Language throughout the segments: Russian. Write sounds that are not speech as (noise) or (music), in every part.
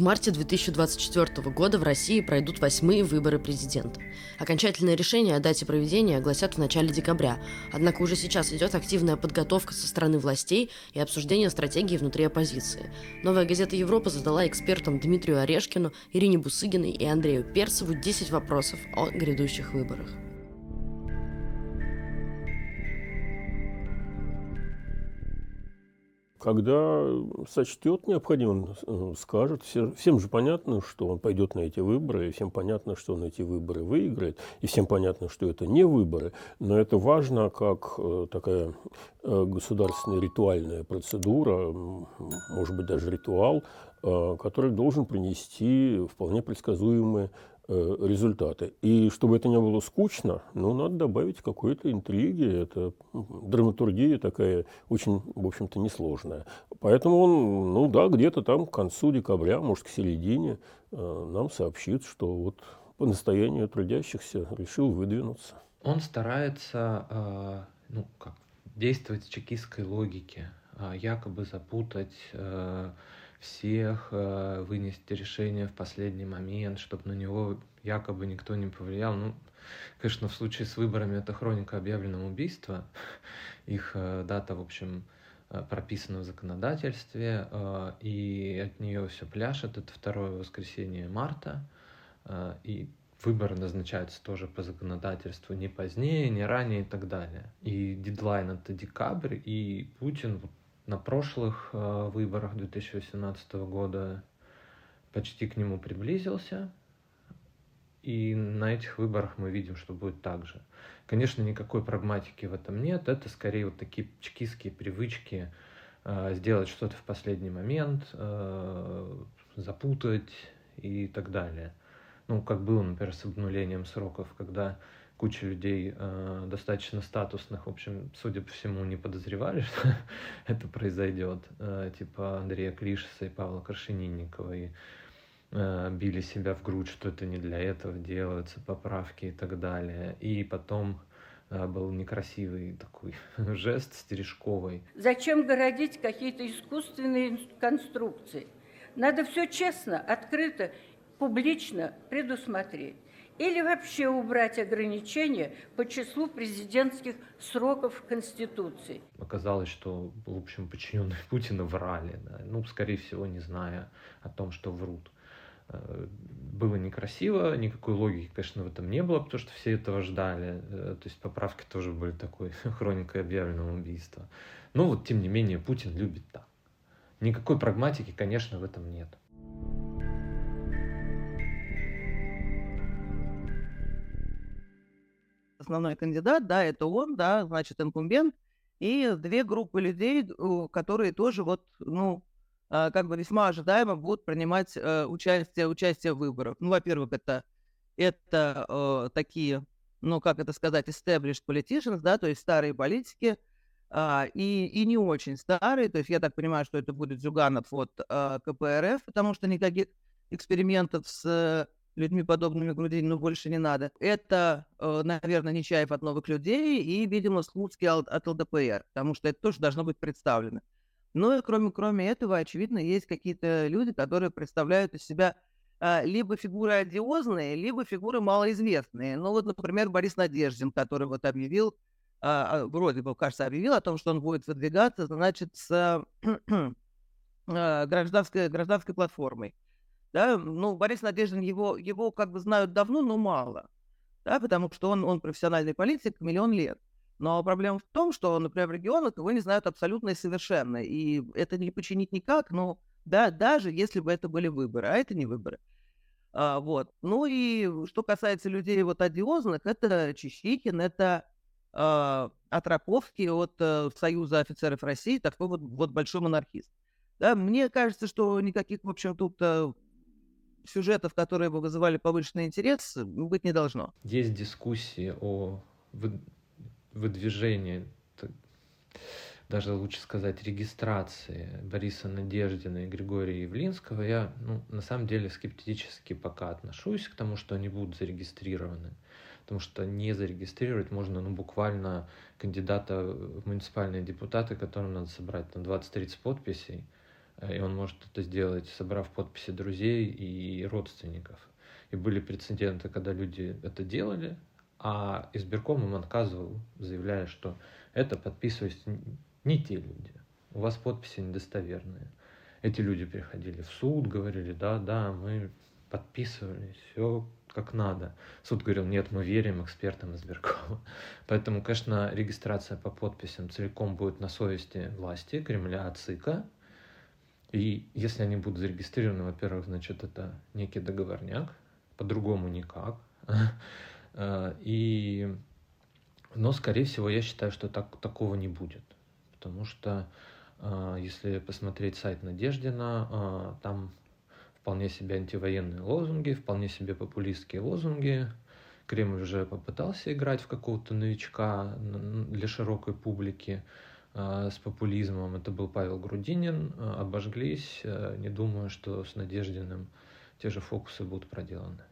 В марте 2024 года в России пройдут восьмые выборы президента. Окончательное решение о дате проведения огласят в начале декабря, однако уже сейчас идет активная подготовка со стороны властей и обсуждение стратегии внутри оппозиции. Новая газета «Европа» задала экспертам Дмитрию Орешкину, Ирине Бусыгиной и Андрею Перцеву 10 вопросов о грядущих выборах. Когда сочтет необходимым, э, скажет. Все, всем же понятно, что он пойдет на эти выборы, и всем понятно, что он эти выборы выиграет, и всем понятно, что это не выборы. Но это важно как э, такая э, государственная ритуальная процедура, может быть, даже ритуал, который должен принести вполне предсказуемые результаты. И чтобы это не было скучно, ну, надо добавить какой-то интриги. Это драматургия такая очень, в общем-то, несложная. Поэтому он, ну да, где-то там к концу декабря, может, к середине, э, нам сообщит, что вот по настоянию трудящихся решил выдвинуться. Он старается, э, ну, как, действовать в чекистской логике, якобы запутать всех, э, вынести решение в последний момент, чтобы на него якобы никто не повлиял. Ну, конечно, в случае с выборами это хроника объявленного убийства. (laughs) Их э, дата, в общем, э, прописана в законодательстве, и от нее все пляшет. Это второе воскресенье марта, и выборы назначаются тоже по законодательству не позднее, не ранее и так далее. И дедлайн это декабрь, и Путин на прошлых э, выборах 2018 года почти к нему приблизился. И на этих выборах мы видим, что будет так же. Конечно, никакой прагматики в этом нет. Это скорее вот такие чекистские привычки э, сделать что-то в последний момент, э, запутать и так далее. Ну, как было, например, с обнулением сроков, когда куча людей э, достаточно статусных, в общем, судя по всему, не подозревали, (laughs) что это произойдет. Э, типа Андрея Клишеса и Павла Крашенинникова. И э, били себя в грудь, что это не для этого делаются, поправки и так далее. И потом э, был некрасивый такой (laughs) жест стережковый. Зачем городить какие-то искусственные конструкции? Надо все честно, открыто, публично предусмотреть или вообще убрать ограничения по числу президентских сроков Конституции. Оказалось, что, в общем, подчиненные (laughs) Путина врали, да? ну, скорее всего, не зная о том, что врут. Э, было некрасиво, никакой логики, конечно, в этом не было, потому что все этого ждали. Э, то есть поправки тоже были такой (laughs) хроникой объявленного убийства. Но вот, тем не менее, Путин любит так. Никакой прагматики, конечно, в этом нет. Основной кандидат, да, это он, да, значит, инкумбент, и две группы людей, которые тоже вот, ну, а, как бы весьма ожидаемо будут принимать э, участие, участие в выборах. Ну, во-первых, это, это э, такие, ну, как это сказать, established politicians, да, то есть старые политики, а, и, и не очень старые, то есть я так понимаю, что это будет Зюганов от а, КПРФ, потому что никаких экспериментов с людьми, подобными Грудинину, больше не надо. Это, э, наверное, Нечаев от новых людей и, видимо, Слуцкий от ЛДПР, потому что это тоже должно быть представлено. Ну и кроме, кроме этого, очевидно, есть какие-то люди, которые представляют из себя а, либо фигуры одиозные, либо фигуры малоизвестные. Ну вот, например, Борис Надеждин, который вот объявил, а, а, вроде бы, кажется, объявил о том, что он будет выдвигаться, значит, с (clears throat) гражданской, гражданской платформой. Да, ну, Борис Надеждин, его, его как бы знают давно, но мало. Да, потому что он, он профессиональный политик миллион лет. Но проблема в том, что, например, в регионах его не знают абсолютно и совершенно. И это не починить никак, но да, даже если бы это были выборы, а это не выборы. А, вот. Ну и что касается людей вот одиозных, это Чищикин, это а, Атраковский от а, Союза офицеров России, такой вот, вот большой монархист. Да, мне кажется, что никаких, в общем, тут а, сюжетов, которые бы вызывали повышенный интерес, быть не должно. Есть дискуссии о выдвижении, даже лучше сказать, регистрации Бориса Надеждина и Григория Явлинского. Я, ну, на самом деле, скептически пока отношусь к тому, что они будут зарегистрированы. Потому что не зарегистрировать можно, ну, буквально кандидата в муниципальные депутаты, которым надо собрать там 20-30 подписей, и он может это сделать, собрав подписи друзей и родственников. И были прецеденты, когда люди это делали, а избирком им отказывал, заявляя, что это подписывались не те люди, у вас подписи недостоверные. Эти люди приходили в суд, говорили, да, да, мы подписывали, все как надо. Суд говорил, нет, мы верим экспертам избиркома. (laughs) Поэтому, конечно, регистрация по подписям целиком будет на совести власти, Кремля, ЦИКа. И если они будут зарегистрированы, во-первых, значит, это некий договорняк, по-другому никак. Э, (laughs) и... Но, скорее всего, я считаю, что так, такого не будет. Потому что, э, если посмотреть сайт Надеждина, э, там вполне себе антивоенные лозунги, вполне себе популистские лозунги. Кремль уже попытался играть в какого-то новичка для широкой публики с популизмом. Это был Павел Грудинин. Обожглись. Не думаю, что с Надеждиным те же фокусы будут проделаны.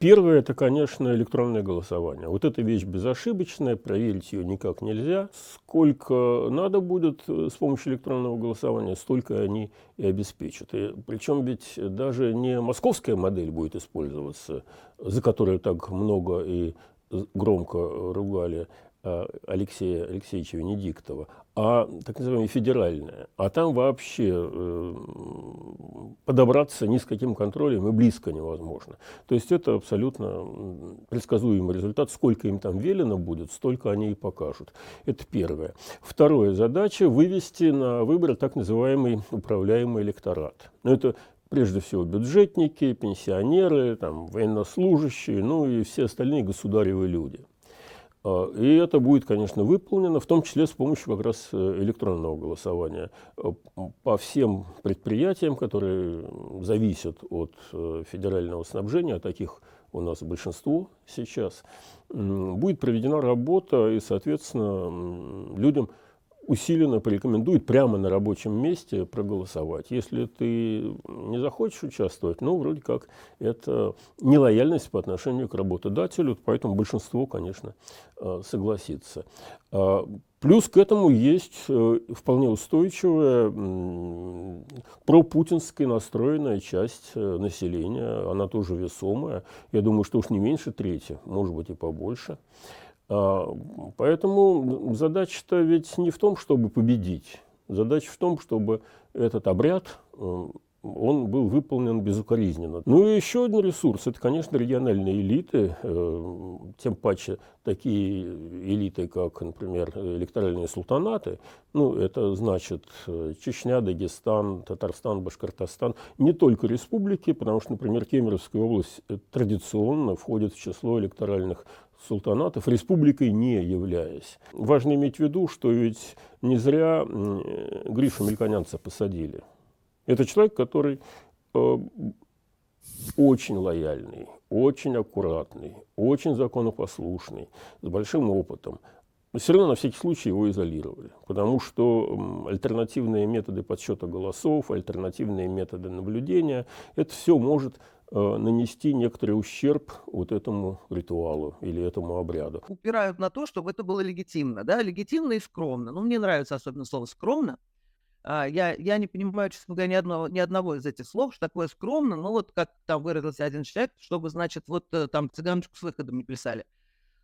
Первое – это, конечно, электронное голосование. Вот эта вещь безошибочная, проверить ее никак нельзя. Сколько надо будет э, с помощью электронного голосования, столько они и обеспечат. И, причем ведь даже не московская модель будет использоваться, за которую так много и громко ругали Алексея Алексеевича Венедиктова, а так называемая федеральная. А там вообще э, подобраться ни с каким контролем и близко невозможно. То есть это абсолютно предсказуемый результат. Сколько им там велено будет, столько они и покажут. Это первое. Второе задача – вывести на выборы так называемый управляемый электорат. Но это прежде всего бюджетники, пенсионеры, там, военнослужащие, ну и все остальные государевые люди. А, и это будет, конечно, выполнено, в том числе с помощью как раз э, электронного голосования. Э, по всем предприятиям, которые зависят от э, федерального снабжения, а таких у нас большинство сейчас, будет проведена работа, и, соответственно, людям усиленно порекомендует прямо на рабочем месте проголосовать. Если ты не захочешь участвовать, ну, вроде как, это нелояльность по отношению к работодателю, поэтому большинство, конечно, э, согласится. А, плюс к этому есть э, вполне устойчивая пропутинская настроенная часть э, населения, она тоже весомая, я думаю, что уж не меньше трети, может быть и побольше. А, поэтому задача-то ведь не в том, чтобы победить. Задача в том, чтобы этот обряд э, он был выполнен безукоризненно. Ну и еще один ресурс – это, конечно, региональные элиты, э, тем паче такие элиты, как, например, электоральные султанаты, ну, это значит э, Чечня, Дагестан, Татарстан, Башкортостан, не только республики, потому что, например, Кемеровская область традиционно входит в число электоральных султанатов, республикой не являясь. Важно иметь в виду, что ведь не зря Гришу Мельконянца посадили. Это человек, который э, очень лояльный, очень аккуратный, очень законопослушный, с большим опытом. Но все равно на всякий случай его изолировали, потому что альтернативные методы подсчета голосов, альтернативные методы наблюдения, это все может Э, нанести некоторый ущерб вот этому ритуалу или этому обряду. Упирают на то, чтобы это было легитимно, да, легитимно и скромно. Ну, мне нравится особенно слово «скромно». А, я, я не понимаю, честно говоря, ни одного, ни одного из этих слов, что такое скромно, ну, вот как там выразился один человек, чтобы, значит, вот э, там цыганочку с выходом не плясали.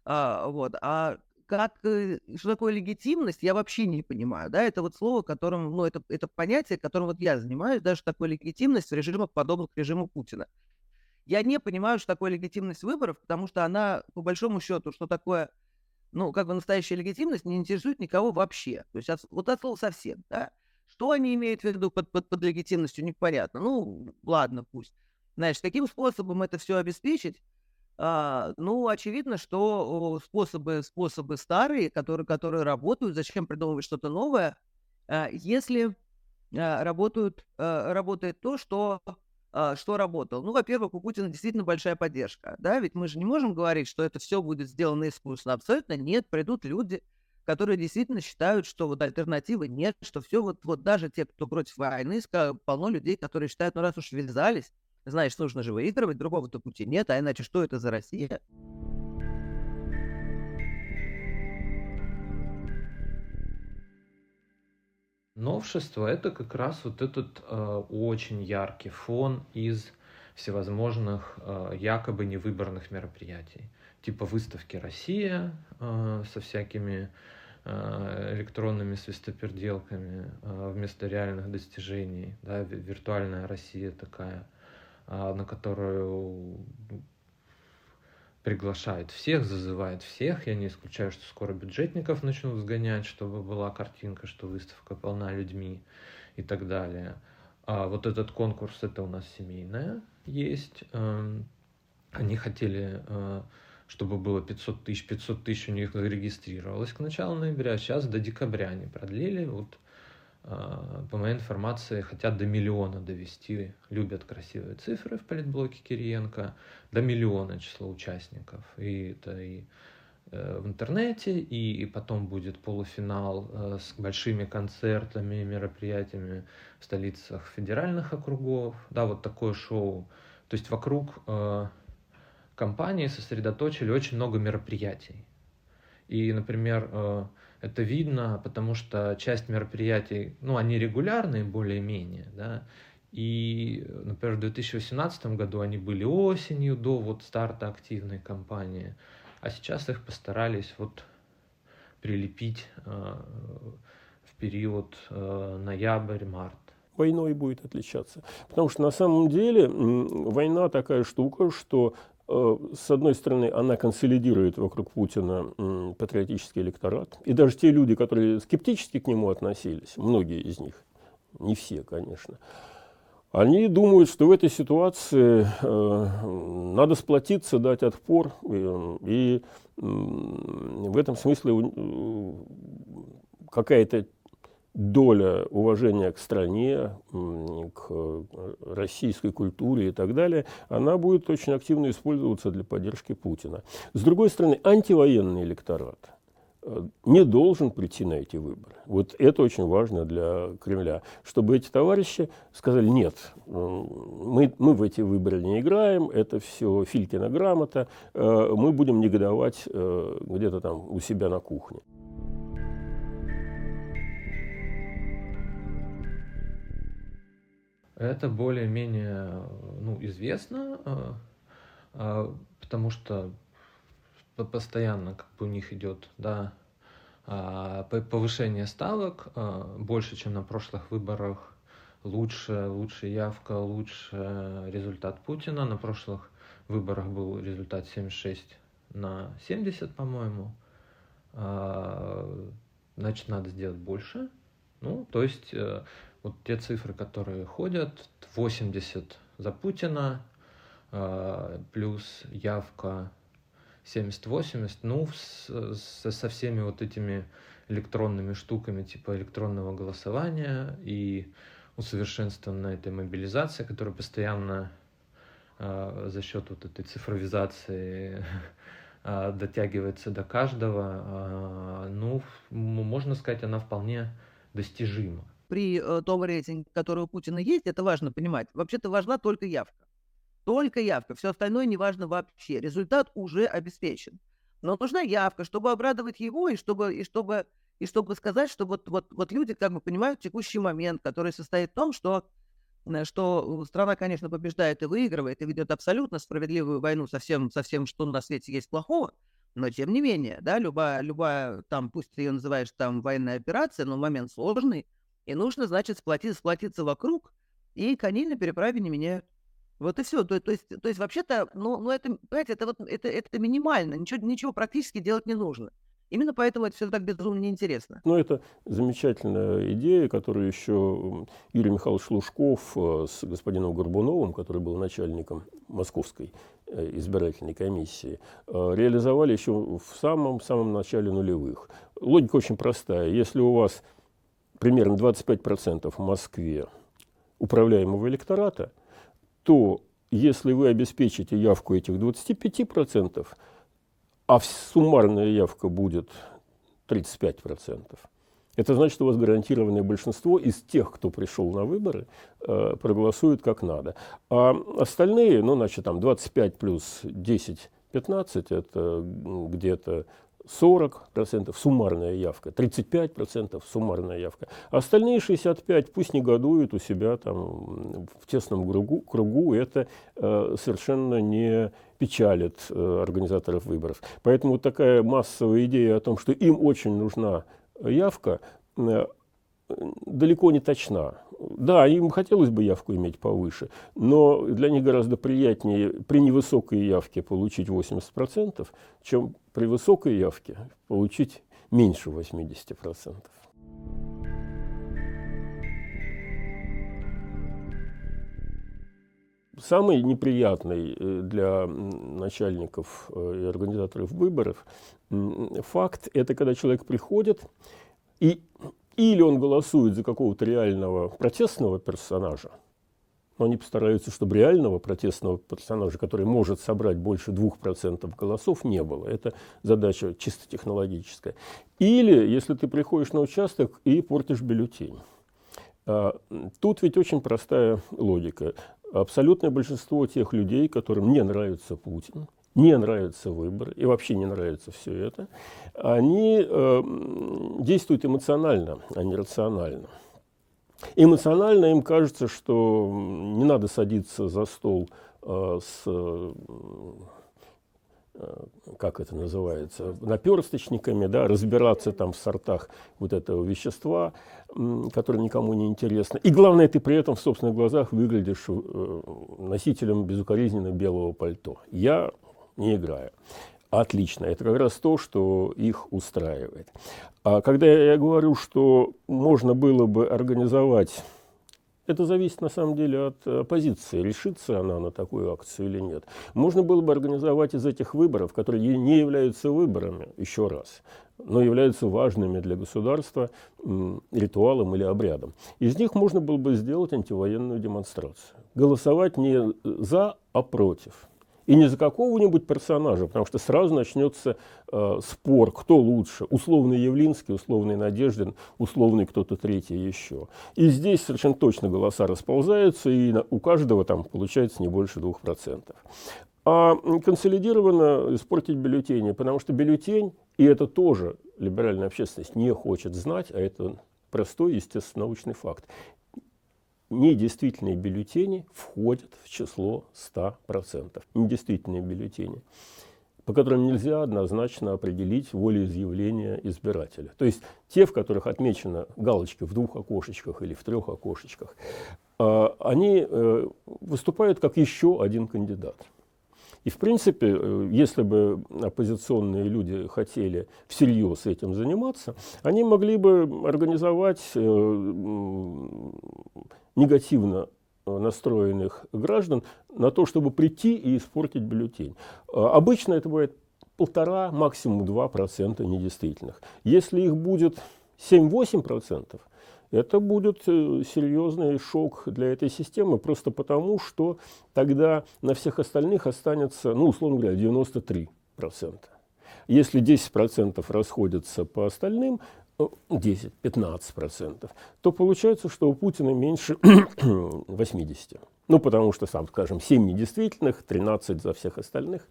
А, вот, а как, э, что такое легитимность, я вообще не понимаю, да, это вот слово, которым, ну, это, это понятие, которым вот я занимаюсь, даже такой легитимность в режимах, подобных режиму Путина. Я не понимаю, что такое легитимность выборов, потому что она, по большому счету, что такое, ну, как бы настоящая легитимность, не интересует никого вообще. То есть от, вот от слова совсем, да. Что они имеют в виду под, под, под легитимностью, непонятно. Ну, ладно, пусть. Знаешь, каким способом это все обеспечить? А, ну, очевидно, что способы, способы старые, которые, которые работают, зачем придумывать что-то новое, а, если а, работают, а, работает то, что что работал? Ну, во-первых, у Путина действительно большая поддержка, да, ведь мы же не можем говорить, что это все будет сделано искусственно. Абсолютно нет, придут люди, которые действительно считают, что вот альтернативы нет, что все вот, вот даже те, кто против войны, полно людей, которые считают, ну раз уж ввязались, знаешь, нужно же выигрывать, другого-то пути нет, а иначе что это за Россия? Новшество это как раз вот этот э, очень яркий фон из всевозможных э, якобы невыборных мероприятий. Типа выставки «Россия» э, со всякими э, электронными свистоперделками э, вместо реальных достижений. Да, виртуальная Россия такая, э, на которую приглашает всех, зазывает всех. Я не исключаю, что скоро бюджетников начнут сгонять, чтобы была картинка, что выставка полна людьми и так далее. А вот этот конкурс, это у нас семейная есть. Эм, они хотели, э, чтобы было 500 тысяч, 500 тысяч у них зарегистрировалось к началу ноября, сейчас до декабря они продлили. Вот а, по моей информации, хотят до миллиона довести, любят красивые цифры в политблоке Кириенко, до миллиона число участников. И это и э, в интернете, и, потом будет полуфинал э, с большими концертами, мероприятиями в столицах федеральных округов. Да, вот такое шоу. То есть вокруг э, компании сосредоточили очень много мероприятий. И, например, это видно, потому что часть мероприятий, ну, они регулярные более-менее, да, и, например, в 2018 году они были осенью до вот старта активной кампании, а сейчас их постарались вот прилепить э, в период э, ноябрь-март войной будет отличаться. Потому что на самом деле война такая штука, что с одной стороны, она консолидирует вокруг Путина патриотический электорат. И даже те люди, которые скептически к нему относились, многие из них, не все, конечно, они думают, что в этой ситуации э, надо сплотиться, дать отпор. Э, и в этом смысле какая-то доля уважения к стране, к э, российской культуре и так далее, она будет очень активно использоваться для поддержки Путина. С другой стороны, антивоенный электорат э, не должен прийти на эти выборы. Вот это очень важно для Кремля, чтобы эти товарищи сказали, нет, мы, мы в эти выборы не играем, это все Филькина грамота, э, мы будем негодовать где-то там у себя на кухне. Это более-менее ну, известно, а, а, потому что постоянно как бы у них идет да, а, повышение ставок больше, чем на прошлых выборах. Лучше, лучше явка, лучше результат Путина. На прошлых выборах был результат 76 на 70, по-моему. Значит, надо сделать больше. Ну, то есть э, вот те цифры, которые ходят, 80 за Путина, а, плюс явка 70-80, ну, со всеми вот этими электронными штуками, типа электронного голосования и усовершенствованной этой мобилизации, которая постоянно э, за счет вот этой цифровизации э, (laughs) дотягивается до каждого, ну, можно сказать, она вполне достижима при э, том рейтинге, который у Путина есть, это важно понимать, вообще-то важна только явка. Только явка. Все остальное не важно вообще. Результат уже обеспечен. Но нужна явка, чтобы обрадовать его и чтобы, и чтобы, и чтобы сказать, что вот, вот, вот люди как бы понимают текущий момент, который состоит в том, что, э, что страна, конечно, побеждает и выигрывает, и ведет абсолютно справедливую войну со всем, со всем, что на свете есть плохого, но тем не менее, да, любая, любая там, пусть ты ее называешь там военная операция, но момент сложный, и нужно, значит, сплотиться, сплотиться вокруг, и коней на переправе не меняют. Вот и все. То, то есть, то есть вообще-то, ну, ну это, понимаете, это вот это, это минимально, ничего, ничего практически делать не нужно. Именно поэтому это все так безумно неинтересно. Ну, это замечательная идея, которую еще Юрий Михайлович Лужков э, с господином Горбуновым, который был начальником Московской э, избирательной комиссии, э, реализовали еще в самом-самом начале нулевых. Логика очень простая. Если у вас примерно 25% в Москве управляемого электората, то если вы обеспечите явку этих 25%, а суммарная явка будет 35%, это значит, что у вас гарантированное большинство из тех, кто пришел на выборы, э, проголосуют как надо. А остальные, ну, значит, там 25 плюс 10, 15, это где-то 40% суммарная явка, 35% суммарная явка. Остальные 65% пусть негодуют у себя там в тесном кругу, кругу это э, совершенно не печалит э, организаторов выборов. Поэтому вот такая массовая идея о том, что им очень нужна явка, э, далеко не точна. Да, им хотелось бы явку иметь повыше, но для них гораздо приятнее при невысокой явке получить 80%, чем при высокой явке получить меньше 80%. Самый неприятный э, для начальников э, и организаторов выборов факт – это когда человек приходит и или он голосует за какого-то реального протестного персонажа, но они постараются, чтобы реального протестного персонажа, который может собрать больше 2% голосов, не было. Это задача чисто технологическая. Или, если ты приходишь на участок и портишь бюллетень. А, тут ведь очень простая логика. Абсолютное большинство тех людей, которым не нравится Путин, не нравятся выборы и вообще не нравится все это, они э, действуют эмоционально, а не рационально. Эмоционально им кажется, что не надо садиться за стол э, с э, как это называется, наперсточниками, да, разбираться там в сортах вот этого вещества, которое никому не интересно. И главное, ты при этом в собственных глазах выглядишь э, носителем безукоризненно белого пальто. Я не играю. Отлично, это как раз то, что их устраивает. А когда я говорю, что можно было бы организовать, это зависит на самом деле от оппозиции, решится она на такую акцию или нет. Можно было бы организовать из этих выборов, которые не являются выборами, еще раз, но являются важными для государства ритуалом или обрядом. Из них можно было бы сделать антивоенную демонстрацию. Голосовать не за, а против. И не за какого-нибудь персонажа, потому что сразу начнется э, спор, кто лучше. Условный Явлинский, условный Надеждин, условный кто-то третий еще. И здесь совершенно точно голоса расползаются, и у каждого там получается не больше двух процентов. А консолидированно испортить бюллетени, потому что бюллетень, и это тоже либеральная общественность не хочет знать, а это простой, естественно, научный факт недействительные бюллетени входят в число 100%. Недействительные бюллетени, по которым нельзя однозначно определить волеизъявление избирателя. То есть те, в которых отмечена галочка в двух окошечках или в трех окошечках, а, они э, выступают как еще один кандидат. И, в принципе, э, если бы оппозиционные люди хотели всерьез этим заниматься, они могли бы организовать э, негативно э, настроенных граждан на то, чтобы прийти и испортить бюллетень. Обычно это бывает полтора, максимум 2% недействительных. Если их будет 7-8%, это будет э, серьезный шок для этой системы, просто потому, что тогда на всех остальных останется, ну, условно говоря, 93%. Если 10% расходятся по остальным, 10-15%, ну, то получается, что у Путина меньше (clears throat) 80. Ну, потому что, сам скажем, 7 недействительных, 13 за всех остальных.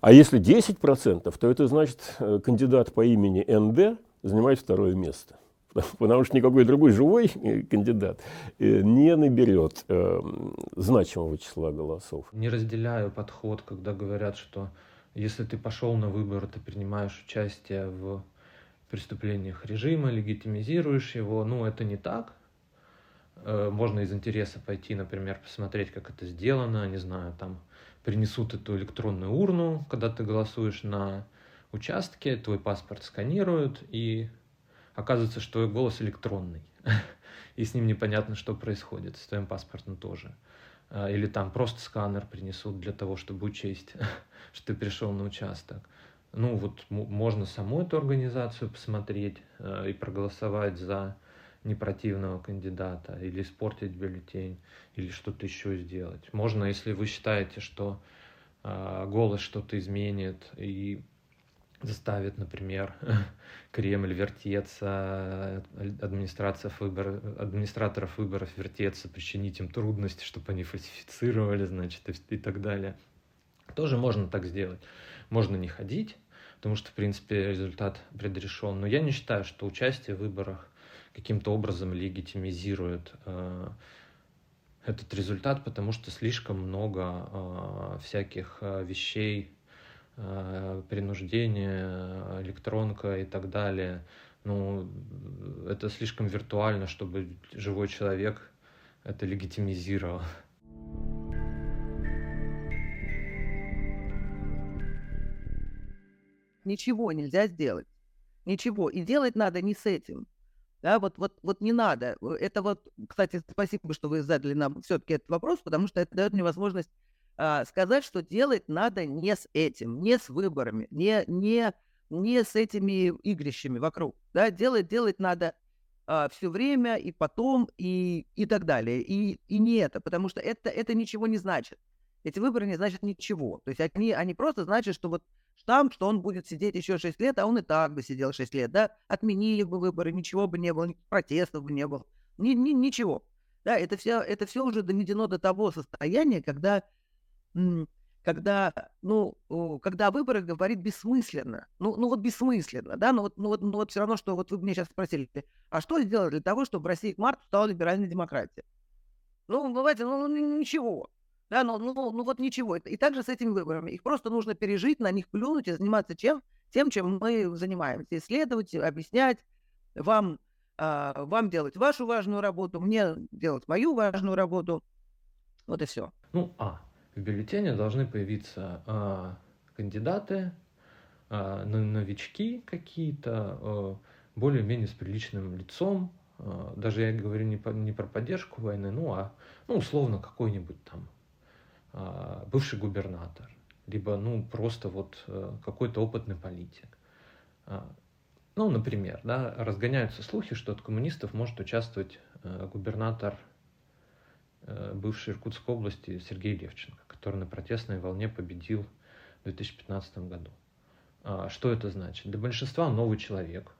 А если 10%, то это значит, э, кандидат по имени НД занимает второе место. (laughs) потому что никакой другой живой э, кандидат э, не наберет э, значимого числа голосов. Не разделяю подход, когда говорят, что если ты пошел на выборы, ты принимаешь участие в преступлениях режима, легитимизируешь его. Ну, это не так. Можно из интереса пойти, например, посмотреть, как это сделано, не знаю, там принесут эту электронную урну, когда ты голосуешь на участке, твой паспорт сканируют, и оказывается, что голос электронный, (laughs) и с ним непонятно, что происходит, с твоим паспортом тоже. А, или там просто сканер принесут для того, чтобы учесть, (laughs) что ты пришел на участок. Ну вот можно саму эту организацию посмотреть а, и проголосовать за непротивного кандидата, или испортить бюллетень, или что-то еще сделать. Можно, если вы считаете, что э, голос что-то изменит, и заставит, например, (laughs) Кремль вертеться, администрация выбор, администраторов выборов вертеться, причинить им трудности, чтобы они фальсифицировали, значит, и, и так далее. Тоже можно так сделать. Можно не ходить, потому что, в принципе, результат предрешен. Но я не считаю, что участие в выборах каким-то образом легитимизирует э, этот результат, потому что слишком много э, всяких э, вещей, э, принуждения, электронка и так далее. Ну, это слишком виртуально, чтобы живой человек это легитимизировал. ничего нельзя сделать. Ничего. И делать надо не с этим. Да, вот, вот, вот не надо. Это вот, кстати, спасибо, что вы задали нам все-таки этот вопрос, потому что это дает мне возможность а, сказать, что делать надо не с этим, не с выборами, не, не, не с этими игрищами вокруг. Да, делать, делать надо а, все время и потом и, и так далее. И, и не это, потому что это, это ничего не значит. Эти выборы не значат ничего. То есть они, они просто значат, что вот штамп, что он будет сидеть еще 6 лет, а он и так бы сидел 6 лет, да, отменили бы выборы, ничего бы не было, протестов бы не было, ни, ни, ничего. Да, это все, это все уже доведено до того состояния, когда, когда, ну, когда выборы говорит бессмысленно, ну, ну вот бессмысленно, да, ну вот, ну вот, ну вот все равно, что вот вы мне сейчас спросили, а что сделать для того, чтобы в России к марту стала либеральная демократия? Ну, давайте, ну, ну ничего. Да, ну, ну, ну вот ничего. И также с этими выборами. Их просто нужно пережить, на них плюнуть и заниматься чем? Тем, чем мы занимаемся. Исследовать, объяснять, вам, э, вам делать вашу важную работу, мне делать мою важную работу. Вот и все. Ну, а, в бюллетене должны появиться э, кандидаты, э, новички какие-то, э, более-менее с приличным лицом. Э, даже я говорю не, по, не про поддержку войны, ну, а, ну, условно, какой-нибудь там а, бывший губернатор, либо ну просто вот э, какой-то опытный политик. Ну, например, да, разгоняются слухи, что от коммунистов может участвовать э, губернатор э, бывшей Иркутской области Сергей Левченко, который на протестной волне победил в 2015 году. А, что это значит? Для большинства новый человек,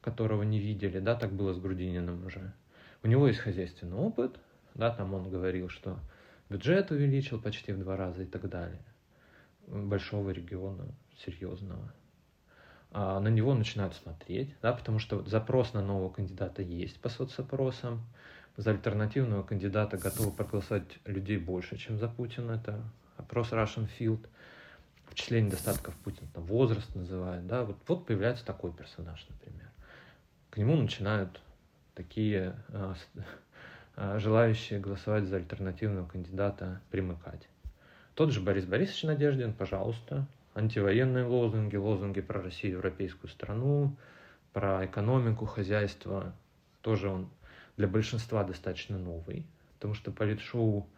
которого не видели, да, так было с Грудининым уже. У него есть хозяйственный опыт, да, там он говорил, что бюджет увеличил почти в два раза и так далее. Большого региона, серьезного. А на него начинают смотреть, да, потому что запрос на нового кандидата есть по соцопросам. За альтернативного кандидата готовы проголосовать людей больше, чем за Путина. Это опрос Russian Field. В числе недостатков Путин там, возраст называет. Да, вот, вот появляется такой персонаж, например. К нему начинают такие а, (laughs) а, желающие голосовать за альтернативного кандидата примыкать. Тот же Борис Борисович Надеждин, пожалуйста, антивоенные лозунги, лозунги про Россию, европейскую страну, про экономику, хозяйство, тоже он для большинства достаточно новый, потому что политшоу,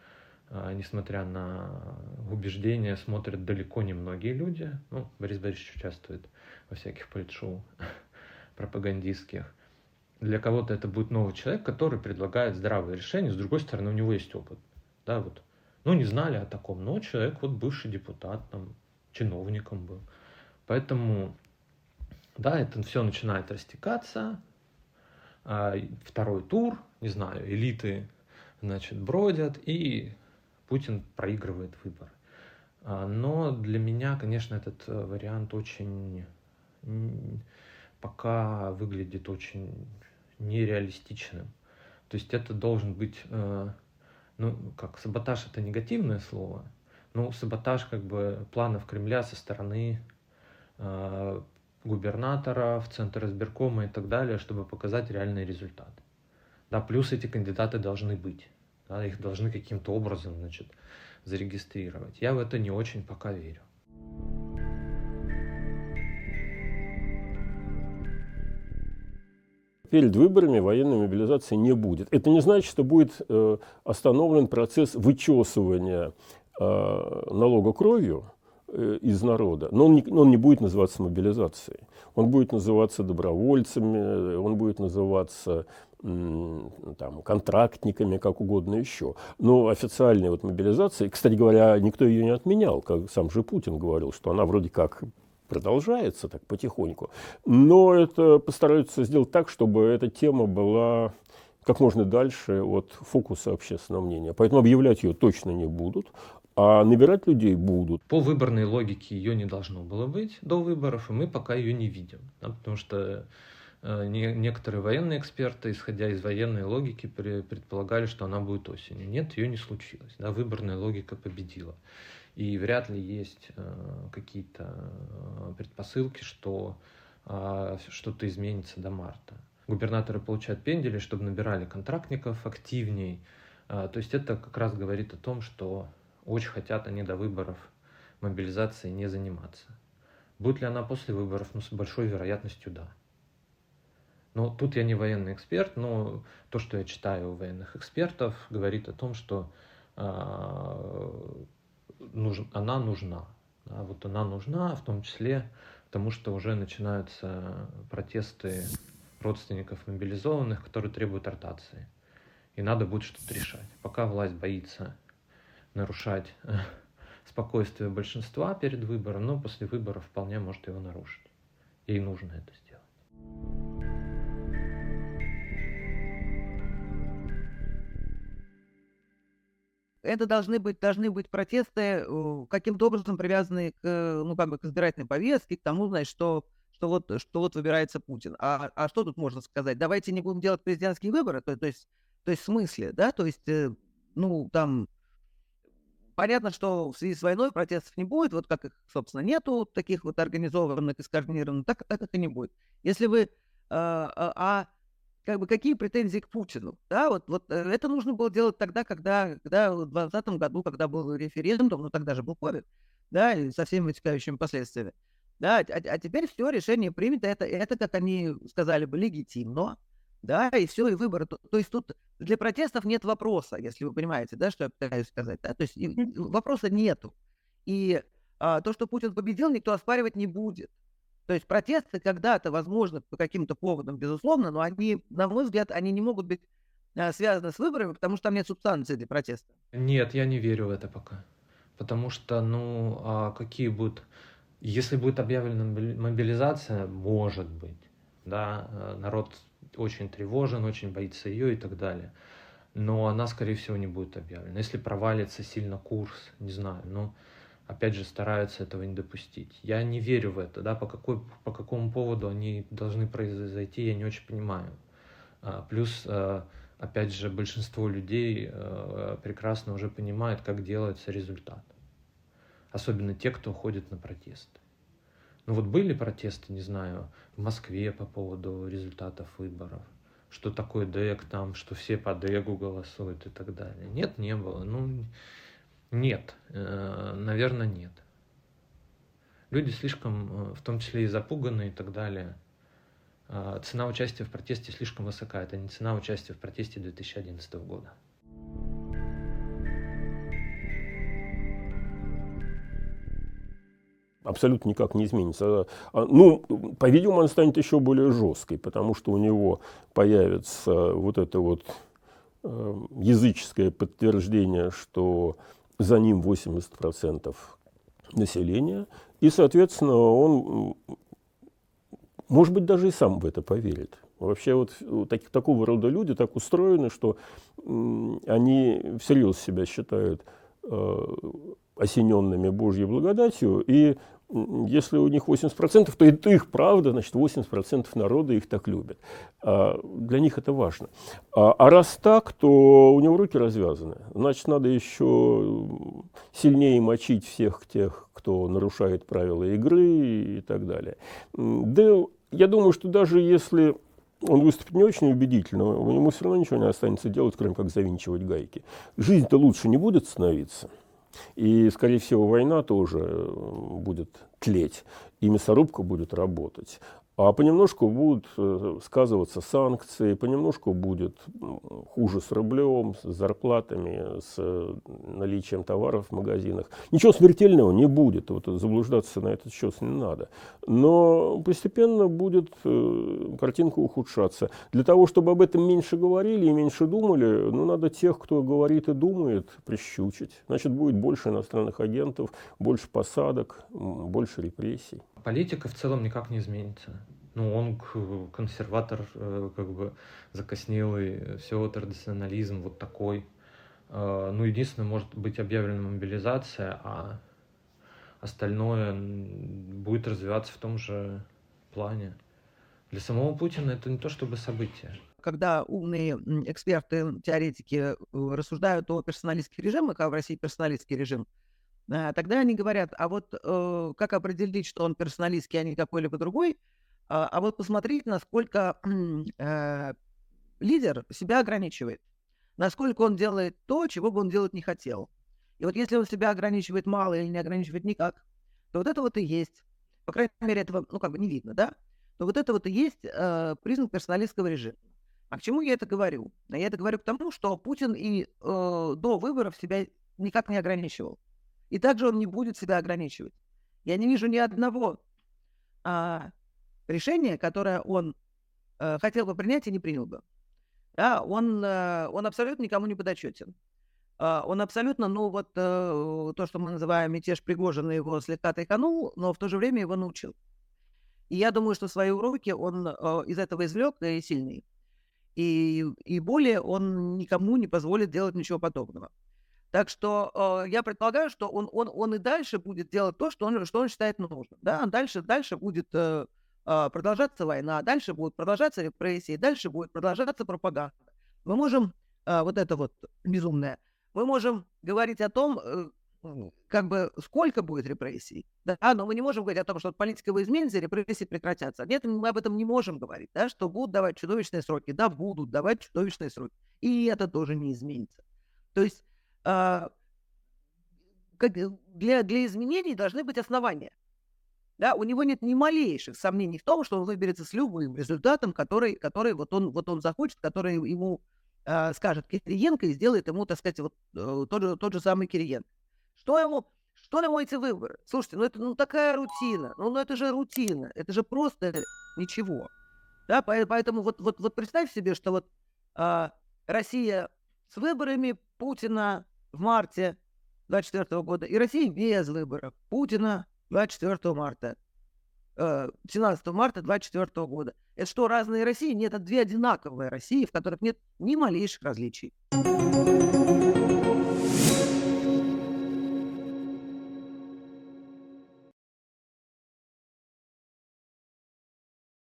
а, несмотря на убеждения, смотрят далеко не многие люди. Ну, Борис Борисович участвует во всяких политшоу (laughs) пропагандистских для кого-то это будет новый человек, который предлагает здравые решения, с другой стороны, у него есть опыт. Да, вот. Ну, не знали о таком, но человек вот бывший депутат, там, чиновником был. Поэтому, да, это все начинает растекаться. А, второй тур, не знаю, элиты, значит, бродят, и Путин проигрывает выборы. А, но для меня, конечно, этот э, вариант очень пока выглядит очень нереалистичным. То есть это должен быть, э, ну, как саботаж это негативное слово, но саботаж как бы планов Кремля со стороны э, губернатора, в Центр избиркома и так далее, чтобы показать реальный результат. Да, плюс эти кандидаты должны быть. Да, их должны каким-то образом значит, зарегистрировать. Я в это не очень пока верю. перед выборами военной мобилизации не будет. Это не значит, что будет э, остановлен процесс вычесывания э, налога кровью из народа, но он не, он не будет называться мобилизацией. Он будет называться добровольцами, он будет называться там, контрактниками, как угодно еще. Но официальная вот мобилизация, кстати говоря, никто ее не отменял, как сам же Путин говорил, что она вроде как продолжается так потихоньку. Но это постараются сделать так, чтобы эта тема была как можно дальше от фокуса общественного мнения. Поэтому объявлять ее точно не будут. А набирать людей будут. По выборной логике ее не должно было быть до выборов, и мы пока ее не видим. Да, потому что э, не, некоторые военные эксперты, исходя из военной логики, при, предполагали, что она будет осенью. Нет, ее не случилось. Да, выборная логика победила. И вряд ли есть э, какие-то э, предпосылки, что э, что-то изменится до марта. Губернаторы получают пендели, чтобы набирали контрактников активней. Э, то есть это как раз говорит о том, что очень хотят они до выборов мобилизацией не заниматься. Будет ли она после выборов? Ну, с большой вероятностью да. Но тут я не военный эксперт, но то, что я читаю у военных экспертов, говорит о том, что э, нуж, она нужна. Да, вот она нужна, в том числе потому, что уже начинаются протесты родственников мобилизованных, которые требуют ротации. И надо будет что-то решать. Пока власть боится нарушать э, спокойствие большинства перед выбором, но после выборов вполне может его нарушить. Ей нужно это сделать. Это должны быть, должны быть протесты э, каким-то образом привязанные к, ну, как бы к избирательной повестке, к тому, знаешь, что, что, вот, что вот выбирается Путин. А, а что тут можно сказать? Давайте не будем делать президентские выборы, то, то есть, то есть в смысле, да, то есть, э, ну, там, Понятно, что в связи с войной протестов не будет, вот как их, собственно, нету таких вот организованных и скоординированных, так, так их и не будет. Если вы... А, а, а как бы какие претензии к Путину? Да, вот, вот э, это нужно было делать тогда, когда, когда в 2020 году, когда был референдум, ну тогда же был COVID, да, и со всеми вытекающими последствиями. Да, а, а теперь все, решение принято, это, это, как они сказали бы, легитимно, да, и все, и выборы. То, то есть тут для протестов нет вопроса, если вы понимаете, да, что я пытаюсь сказать, да, то есть вопроса нету. И а, то, что Путин победил, никто оспаривать не будет. То есть протесты когда-то, возможно, по каким-то поводам, безусловно, но они, на мой взгляд, они не могут быть а, связаны с выборами, потому что там нет субстанции для протеста. Нет, я не верю в это пока. Потому что, ну, а какие будут... Если будет объявлена мобилизация, может быть, да, э, народ очень тревожен, очень боится ее и так далее. Но она, скорее всего, не будет объявлена. Если провалится сильно курс, не знаю, но опять же стараются этого не допустить. Я не верю в это, да, по, какой, по какому поводу они должны произойти, я не очень понимаю. А, плюс, а, опять же, большинство людей а, прекрасно уже понимает, как делается результат. Особенно те, кто ходит на протесты. Ну вот были протесты, не знаю, в Москве по поводу результатов выборов, что такое ДЭК там, что все по ДЭГу голосуют и так далее. Нет, не было. Ну, нет, э, наверное, нет. Люди слишком, э, в том числе и запуганы и так далее. Э, цена участия в протесте слишком высока. Это не цена участия в протесте 2011 года. Абсолютно никак не изменится. А, ну, по-видимому, она станет еще более жесткой, потому что у него появится вот это вот э, языческое подтверждение, что за ним 80% населения, и, соответственно, он, может быть, даже и сам в это поверит. Вообще вот так, такого рода люди так устроены, что они всерьез себя считают э, осененными Божьей благодатью и если у них 80%, то это их правда, значит 80% народа их так любят. А для них это важно. А, а раз так, то у него руки развязаны. Значит, надо еще сильнее мочить всех тех, кто нарушает правила игры и так далее. Да, я думаю, что даже если он выступит не очень убедительно, ему все равно ничего не останется делать, кроме как завинчивать гайки. Жизнь-то лучше не будет становиться. И, скорее всего, война тоже э, будет тлеть, и мясорубка будет работать. А понемножку будут э, сказываться санкции, понемножку будет хуже с рублем, с зарплатами, с э, наличием товаров в магазинах. Ничего смертельного не будет, вот заблуждаться на этот счет не надо. Но постепенно будет э, картинка ухудшаться. Для того, чтобы об этом меньше говорили и меньше думали, ну, надо тех, кто говорит и думает, прищучить. Значит, будет больше иностранных агентов, больше посадок, больше репрессий политика в целом никак не изменится. Ну, он консерватор, э, как бы закоснелый, все традиционализм вот такой. Э, ну, единственное, может быть объявлена мобилизация, а остальное будет развиваться в том же плане. Для самого Путина это не то чтобы событие. Когда умные эксперты, теоретики э, рассуждают о персоналистских режимах, а в России персоналистский режим, тогда они говорят, а вот э, как определить, что он персоналистский, а не какой-либо другой, а, а вот посмотрите, насколько э, лидер себя ограничивает, насколько он делает то, чего бы он делать не хотел. И вот если он себя ограничивает мало или не ограничивает никак, то вот это вот и есть, по крайней мере, этого, ну, как бы не видно, да? то вот это вот и есть э, признак персоналистского режима. А к чему я это говорю? Я это говорю к тому, что Путин и э, до выборов себя никак не ограничивал. И также он не будет себя ограничивать. Я не вижу ни одного э, решения, которое он э, хотел бы принять и не принял бы. Да, он, э, он абсолютно никому не подотчетен. Э, он абсолютно, ну вот э, то, что мы называем мятеж Пригожина, его слегка тайканул, но в то же время его научил. И я думаю, что свои уроки он э, из этого извлек и сильный. И, и более он никому не позволит делать ничего подобного. Так что э, я предполагаю, что он, он, он и дальше будет делать то, что он, что он считает нужным. Да? Дальше, дальше будет э, э, продолжаться война, дальше будут продолжаться репрессии, дальше будет продолжаться пропаганда. Мы можем, э, вот это вот безумное, мы можем говорить о том, э, как бы сколько будет репрессий, да, но мы не можем говорить о том, что политика вы изменится, репрессии прекратятся. Нет, мы об этом не можем говорить, да, что будут давать чудовищные сроки, да, будут давать чудовищные сроки, и это тоже не изменится. То есть э, как, для, для изменений должны быть основания. Да, у него нет ни малейших сомнений в том, что он выберется с любым результатом, который, который вот, он, вот он захочет, который ему э, скажет Кириенко и сделает ему, так сказать, вот, э, тот, же, тот же самый Кириенко. Что ему, что ему эти выборы? Слушайте, ну это ну такая рутина. Ну, ну это же рутина. Это же просто ничего. Да, поэтому вот, вот, вот представь себе, что вот а, Россия с выборами Путина в марте 24 года и Россия без выборов Путина 24 марта. 17 э, марта 24 года. Это что, разные России? Нет, это две одинаковые России, в которых нет ни малейших различий.